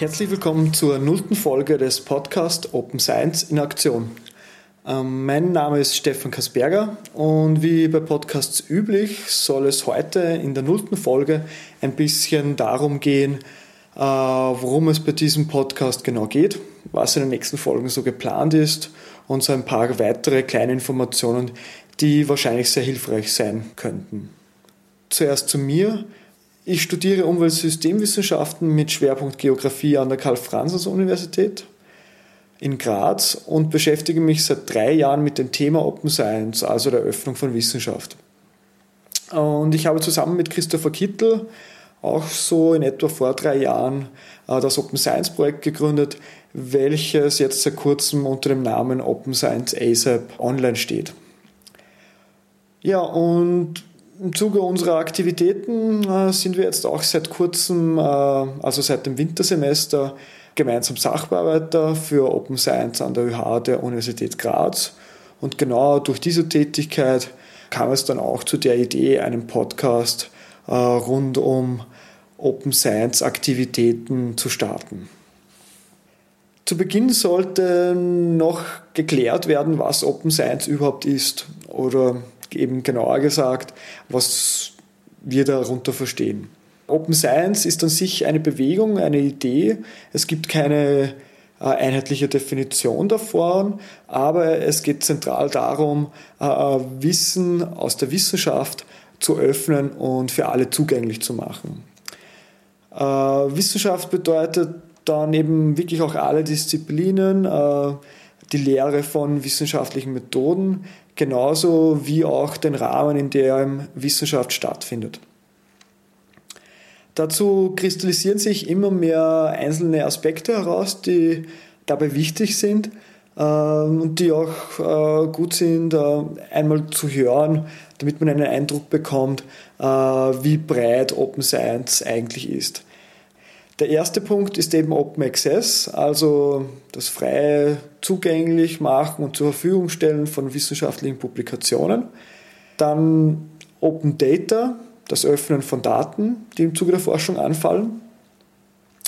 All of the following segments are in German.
Herzlich willkommen zur nullten Folge des Podcasts Open Science in Aktion. Ähm, mein Name ist Stefan Kasperger und wie bei Podcasts üblich soll es heute in der nullten Folge ein bisschen darum gehen, äh, worum es bei diesem Podcast genau geht, was in den nächsten Folgen so geplant ist und so ein paar weitere kleine Informationen, die wahrscheinlich sehr hilfreich sein könnten. Zuerst zu mir. Ich studiere Umweltsystemwissenschaften mit Schwerpunkt Geografie an der Karl-Franzens-Universität in Graz und beschäftige mich seit drei Jahren mit dem Thema Open Science, also der Öffnung von Wissenschaft. Und ich habe zusammen mit Christopher Kittel auch so in etwa vor drei Jahren äh, das Open Science Projekt gegründet, welches jetzt seit kurzem unter dem Namen Open Science ASAP online steht. Ja, und im Zuge unserer Aktivitäten äh, sind wir jetzt auch seit kurzem, äh, also seit dem Wintersemester, gemeinsam Sachbearbeiter für Open Science an der ÖH der Universität Graz. Und genau durch diese Tätigkeit kam es dann auch zu der Idee, einen Podcast äh, rund um Open Science Aktivitäten zu starten. Zu Beginn sollte noch geklärt werden, was Open Science überhaupt ist oder eben genauer gesagt, was wir darunter verstehen. Open Science ist an sich eine Bewegung, eine Idee. Es gibt keine äh, einheitliche Definition davon, aber es geht zentral darum, äh, Wissen aus der Wissenschaft zu öffnen und für alle zugänglich zu machen. Äh, Wissenschaft bedeutet dann eben wirklich auch alle Disziplinen, die Lehre von wissenschaftlichen Methoden, genauso wie auch den Rahmen, in dem Wissenschaft stattfindet. Dazu kristallisieren sich immer mehr einzelne Aspekte heraus, die dabei wichtig sind äh, und die auch äh, gut sind, äh, einmal zu hören, damit man einen Eindruck bekommt, äh, wie breit Open Science eigentlich ist. Der erste Punkt ist eben Open Access, also das freie zugänglich machen und zur Verfügung stellen von wissenschaftlichen Publikationen. Dann Open Data, das Öffnen von Daten, die im Zuge der Forschung anfallen.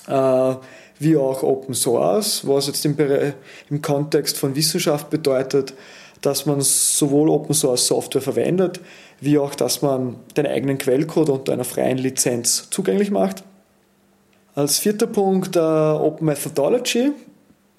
Äh, wie auch Open Source, was jetzt im, im Kontext von Wissenschaft bedeutet, dass man sowohl Open Source Software verwendet, wie auch, dass man den eigenen Quellcode unter einer freien Lizenz zugänglich macht. Als vierter Punkt äh, Open Methodology,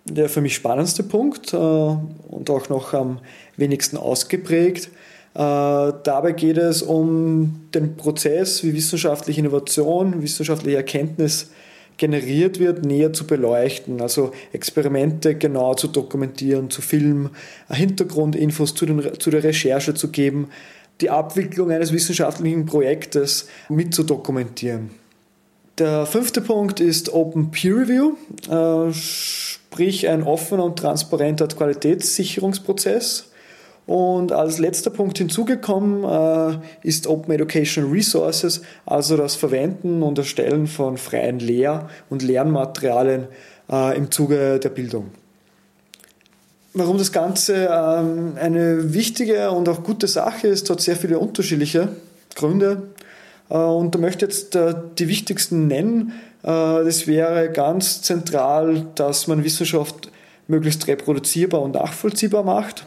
der für mich spannendste Punkt äh, und auch noch am wenigsten ausgeprägt. Äh, dabei geht es um den Prozess, wie wissenschaftliche Innovation, wissenschaftliche Erkenntnis generiert wird, näher zu beleuchten, also Experimente genau zu dokumentieren, zu filmen, Hintergrundinfos zu, den, zu der Recherche zu geben, die Abwicklung eines wissenschaftlichen Projektes mit zu dokumentieren. Der fünfte Punkt ist Open Peer Review, äh, sprich ein offener und transparenter Qualitätssicherungsprozess. Und als letzter Punkt hinzugekommen äh, ist Open Education Resources, also das Verwenden und Erstellen von freien Lehr- und Lernmaterialien äh, im Zuge der Bildung. Warum das Ganze ähm, eine wichtige und auch gute Sache ist, hat sehr viele unterschiedliche Gründe. Äh, und da möchte ich jetzt äh, die wichtigsten nennen. Äh, das wäre ganz zentral, dass man Wissenschaft möglichst reproduzierbar und nachvollziehbar macht.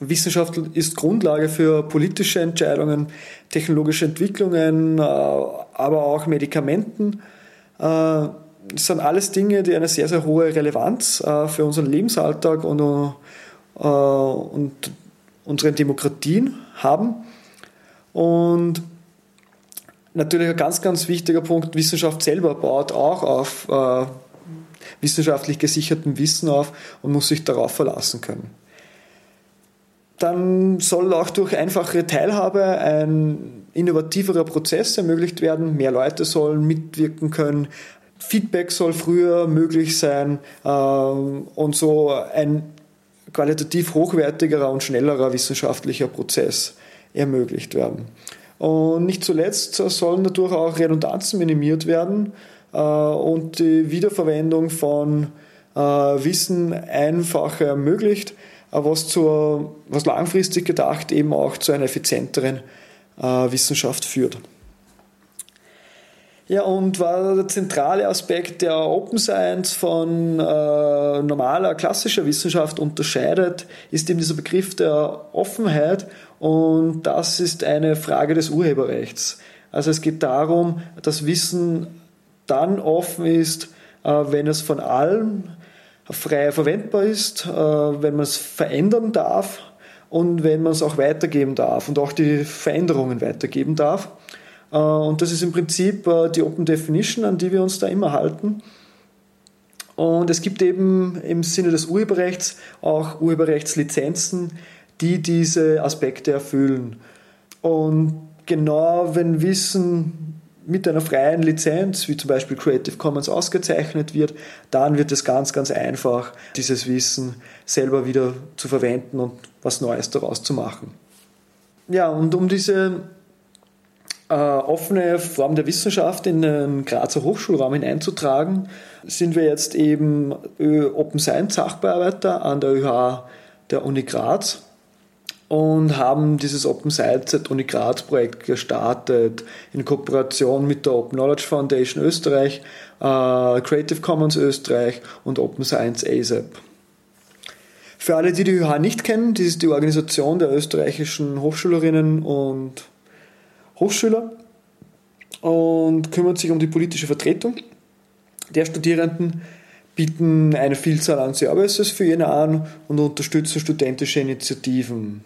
Wissenschaft ist Grundlage für politische Entscheidungen, technologische Entwicklungen, aber auch Medikamenten. Das sind alles Dinge, die eine sehr, sehr hohe Relevanz für unseren Lebensalltag und, und unsere Demokratien haben. Und Natürlich ein ganz, ganz wichtiger Punkt, Wissenschaft selber baut auch auf äh, wissenschaftlich gesichertem Wissen auf und muss sich darauf verlassen können. Dann soll auch durch einfache Teilhabe ein innovativerer Prozess ermöglicht werden. Mehr Leute sollen mitwirken können. Feedback soll früher möglich sein äh, und so ein qualitativ hochwertigerer und schnellerer wissenschaftlicher Prozess ermöglicht werden. Und nicht zuletzt sollen dadurch auch Redundanzen minimiert werden äh, und die Wiederverwendung von äh, Wissen einfacher ermöglicht, äh, was, zur, was langfristig gedacht eben auch zu einer effizienteren Wissenschaft führt. Ja, und war der zentrale Aspekt, der Open Science von äh, normaler klassischer Wissenschaft unterscheidet, ist eben dieser Begriff der Offenheit und das ist eine Frage des Urheberrechts. Also es geht darum, dass Wissen dann offen ist, äh, wenn es von allen frei verwendbar ist, äh, wenn man es verändern darf und wenn man es auch weitergeben darf und auch die Veränderungen weitergeben darf. Äh, und das ist im Prinzip äh, die Open Definition, an die wir uns da immer halten. Und es gibt eben im Sinne des Urheberrechts auch Urheberrechtslizenzen, die diese Aspekte erfüllen. Und genau wenn Wissen mit einer freien Lizenz, wie zum Beispiel Creative Commons, ausgezeichnet wird, dann wird es ganz, ganz einfach, dieses Wissen selber wieder zu verwenden und was Neues daraus zu machen. Ja, und um diese äh, offene Form der Wissenschaft in den Grazer Hochschulraum hineinzutragen, sind wir jetzt eben Open Science Sachbearbeiter an der ÖH der Uni Graz und haben dieses Open Science at Uni Graz Projekt gestartet in Kooperation mit der Open Knowledge Foundation Österreich, äh, Creative Commons Österreich und Open Science ASAP. Für alle, die die ÖH nicht kennen, das ist die Organisation der österreichischen Hochschülerinnen und Hochschüler und kümmert sich um die politische Vertretung der Studierenden, bieten eine Vielzahl an Services für jene an und unterstützen studentische Initiativen.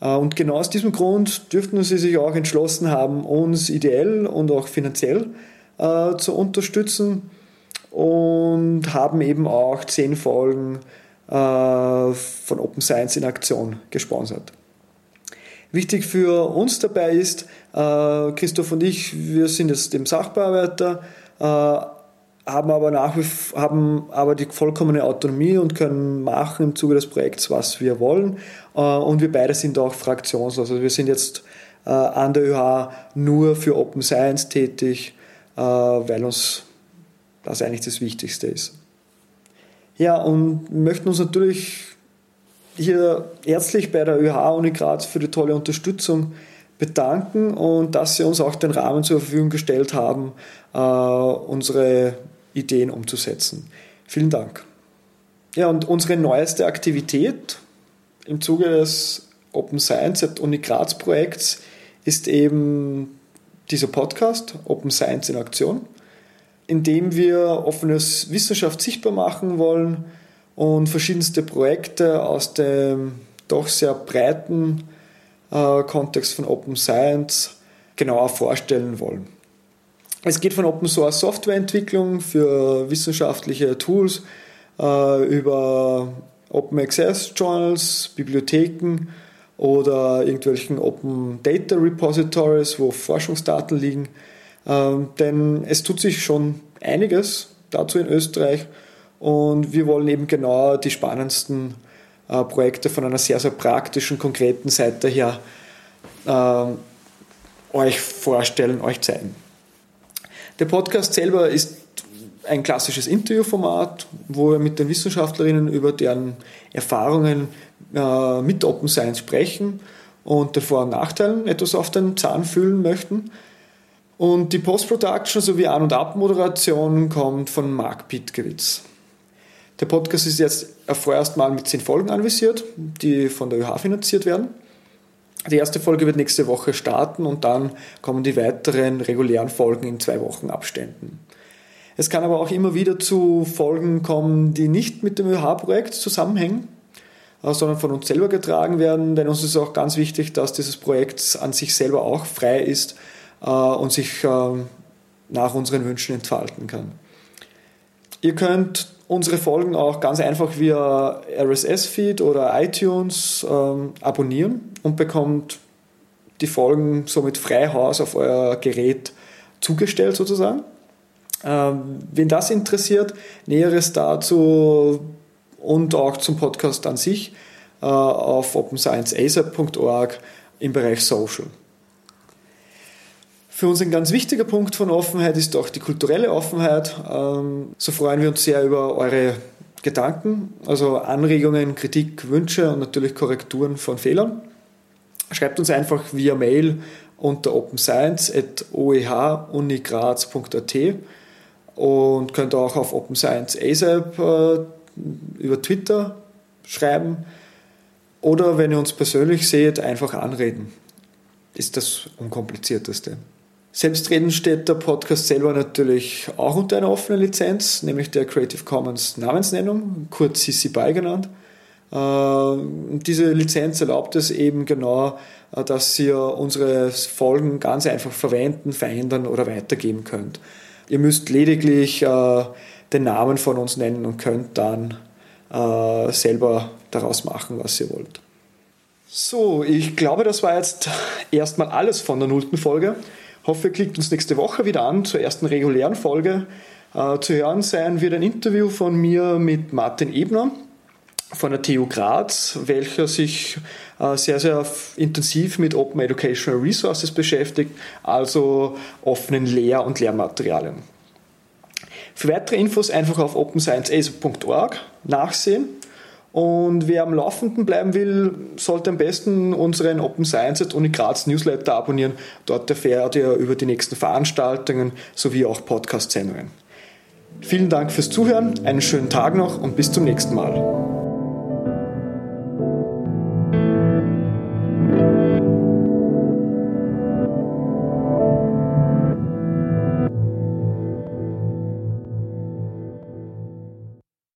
Äh, und genau aus diesem Grund dürften sie sich auch entschlossen haben, uns ideell und auch finanziell äh, zu unterstützen und haben eben auch zehn Folgen äh, von Open Science in Aktion gesponsert. Wichtig für uns dabei ist, äh, Christoph und ich, wir sind jetzt dem Sachbearbeiter, äh, haben aber nach wie haben aber die vollkommene Autonomie und können machen im Zuge des Projekts, was wir wollen. Äh, und wir beide sind auch fraktionslos. Also wir sind jetzt an der ÖH nur für Open Science tätig, weil uns das eigentlich das Wichtigste ist. Ja, und möchten uns natürlich hier herzlich bei der ÖH Uni Graz für die tolle Unterstützung bedanken und dass Sie uns auch den Rahmen zur Verfügung gestellt haben, unsere Ideen umzusetzen. Vielen Dank. Ja, und unsere neueste Aktivität im Zuge des Open Science at Uni Graz Projekts ist eben dieser Podcast Open Science in Aktion, in dem wir offenes Wissenschaft sichtbar machen wollen und verschiedenste Projekte aus dem doch sehr breiten äh, Kontext von Open Science genauer vorstellen wollen. Es geht von Open Source Softwareentwicklung für wissenschaftliche Tools äh, über Open Access Journals, Bibliotheken oder irgendwelchen Open Data Repositories, wo Forschungsdaten liegen. Ähm, denn es tut sich schon einiges dazu in Österreich und wir wollen eben genau die spannendsten äh, Projekte von einer sehr, sehr praktischen, konkreten Seite her äh, euch vorstellen, euch zeigen. Der Podcast selber ist ein klassisches Interviewformat, wo wir mit den Wissenschaftlerinnen über deren Erfahrungen äh, mit Open Science sprechen und den Vor- und Nachteilen etwas auf den Zahn fühlen möchten. Und die Post-Production sowie An- und Abmoderation kommt von Marc Pittgewitz. Der Podcast ist jetzt vorerst mal mit zehn Folgen anvisiert, die von der ÖH finanziert werden. Die erste Folge wird nächste Woche starten und dann kommen die weiteren regulären Folgen in zwei Wochen Abständen. Es kann aber auch immer wieder zu Folgen kommen, die nicht mit dem ÖH-Projekt zusammenhängen, äh, sondern von uns selber getragen werden, denn uns ist auch ganz wichtig, dass dieses Projekt an sich selber auch frei ist äh, und sich äh, nach unseren Wünschen entfalten kann. Ihr könnt unsere Folgen auch ganz einfach via RSS-Feed oder iTunes ähm, abonnieren und bekommt die Folgen somit frei Haus auf euer Gerät zugestellt sozusagen. Ähm, wen das interessiert, Näheres dazu und auch zum Podcast an sich äh, auf openscienceasap.org im Bereich Social. Für uns ein ganz wichtiger Punkt von Offenheit ist auch die kulturelle Offenheit. Ähm, so freuen wir uns sehr über eure Gedanken, also Anregungen, Kritik, Wünsche und natürlich Korrekturen von Fehlern. Schreibt uns einfach via Mail unter openscience.oehunigraz.at und könnt auch auf Open Science ASAP äh, über Twitter schreiben oder wenn ihr uns persönlich seht, einfach anreden. Ist das unkomplizierteste. Selbstredend steht der Podcast selber natürlich auch unter einer offenen Lizenz, nämlich der Creative Commons Namensnennung, kurz CC BY genannt. Äh, diese Lizenz erlaubt es eben genau, äh, dass ihr unsere Folgen ganz einfach verwenden, verändern oder weitergeben könnt. Ihr müsst lediglich äh, den Namen von uns nennen und könnt dann selber daraus machen, was ihr wollt. So, ich glaube, das war jetzt erstmal alles von der nullten Folge. Hoffe, ihr klickt uns nächste Woche wieder an zur ersten regulären Folge. Äh, zu hören sein wird ein Interview von mir mit Martin Ebner von der TU Graz, welcher sich äh, sehr, sehr intensiv mit Open Educational Resources beschäftigt, also offenen Lehr- und Lehrmaterialien. Für weitere Infos einfach auf openscienceaso.org nachsehen. Und wer am Laufenden bleiben will, sollte am besten unseren Open Science at Uni Graz Newsletter abonnieren. Dort erfährt ihr über die nächsten Veranstaltungen sowie auch Podcast-Sendungen. Vielen Dank fürs Zuhören, einen schönen Tag noch und bis zum nächsten Mal.